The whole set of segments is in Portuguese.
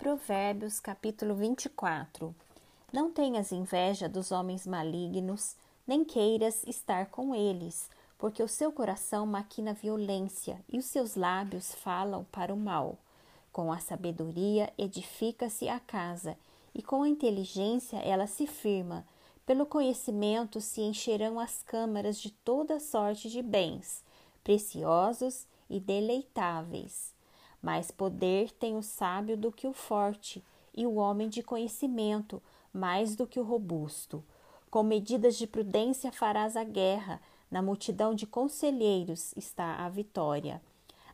Provérbios capítulo 24 Não tenhas inveja dos homens malignos, nem queiras estar com eles, porque o seu coração maquina violência e os seus lábios falam para o mal. Com a sabedoria edifica-se a casa, e com a inteligência ela se firma. Pelo conhecimento se encherão as câmaras de toda sorte de bens, preciosos e deleitáveis. Mais poder tem o sábio do que o forte, e o homem de conhecimento mais do que o robusto. Com medidas de prudência farás a guerra, na multidão de conselheiros está a vitória.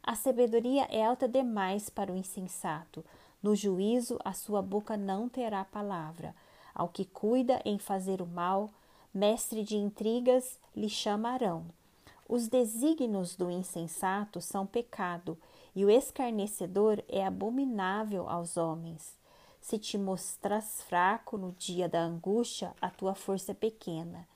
A sabedoria é alta demais para o insensato. No juízo, a sua boca não terá palavra. Ao que cuida em fazer o mal, mestre de intrigas lhe chamarão. Os desígnios do insensato são pecado, e o escarnecedor é abominável aos homens. Se te mostras fraco no dia da angústia, a tua força é pequena.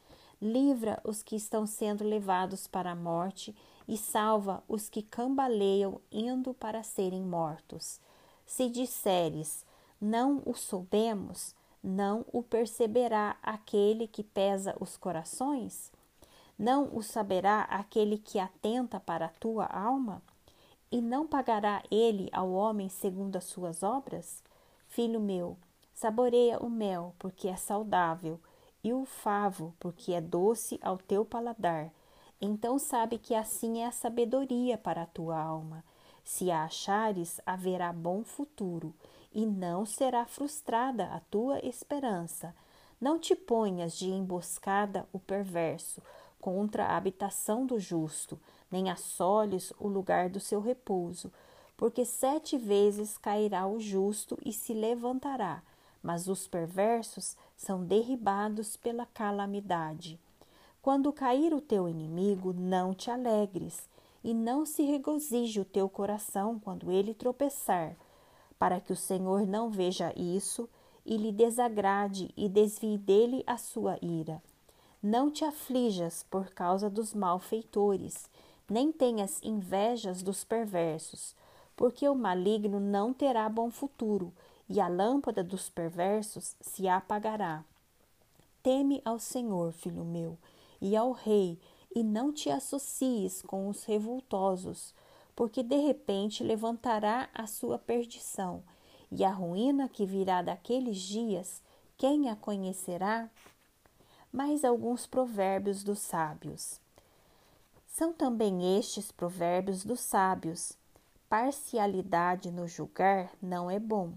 Livra os que estão sendo levados para a morte e salva os que cambaleiam indo para serem mortos. Se disseres, não o soubemos, não o perceberá aquele que pesa os corações? Não o saberá aquele que atenta para a tua alma? E não pagará ele ao homem segundo as suas obras? Filho meu, saboreia o mel, porque é saudável, e o favo, porque é doce ao teu paladar. Então sabe que assim é a sabedoria para a tua alma. Se a achares, haverá bom futuro, e não será frustrada a tua esperança. Não te ponhas de emboscada o perverso contra a habitação do justo, nem assoles o lugar do seu repouso, porque sete vezes cairá o justo e se levantará, mas os perversos são derribados pela calamidade. Quando cair o teu inimigo, não te alegres, e não se regozije o teu coração quando ele tropeçar, para que o Senhor não veja isso e lhe desagrade e desvie dele a sua ira. Não te aflijas por causa dos malfeitores, nem tenhas invejas dos perversos, porque o maligno não terá bom futuro, e a lâmpada dos perversos se apagará. Teme ao Senhor, filho meu, e ao Rei, e não te associes com os revoltosos, porque de repente levantará a sua perdição, e a ruína que virá daqueles dias, quem a conhecerá? Mais alguns provérbios dos sábios. São também estes provérbios dos sábios. Parcialidade no julgar não é bom.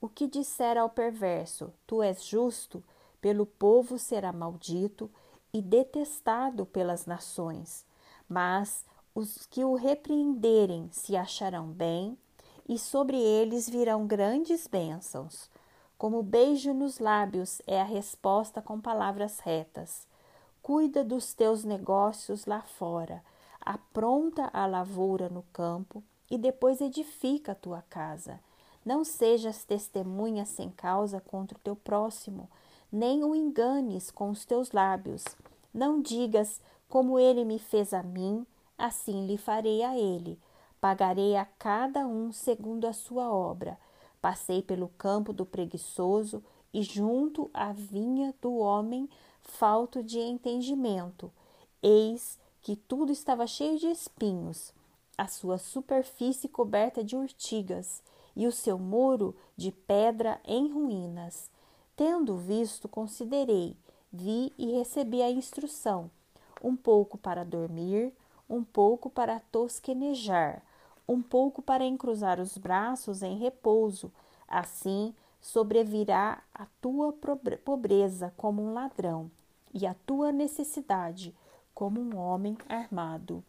O que disser ao perverso, tu és justo, pelo povo será maldito e detestado pelas nações. Mas os que o repreenderem se acharão bem, e sobre eles virão grandes bênçãos. Como beijo nos lábios é a resposta com palavras retas. Cuida dos teus negócios lá fora, apronta a lavoura no campo e depois edifica a tua casa. Não sejas testemunha sem causa contra o teu próximo, nem o enganes com os teus lábios. Não digas como ele me fez a mim, assim lhe farei a ele. Pagarei a cada um segundo a sua obra. Passei pelo campo do preguiçoso e junto à vinha do homem falto de entendimento. Eis que tudo estava cheio de espinhos, a sua superfície coberta de urtigas e o seu muro de pedra em ruínas. Tendo visto, considerei, vi e recebi a instrução, um pouco para dormir, um pouco para tosquenejar, um pouco para encruzar os braços em repouso, assim sobrevirá a tua pobreza como um ladrão e a tua necessidade como um homem armado.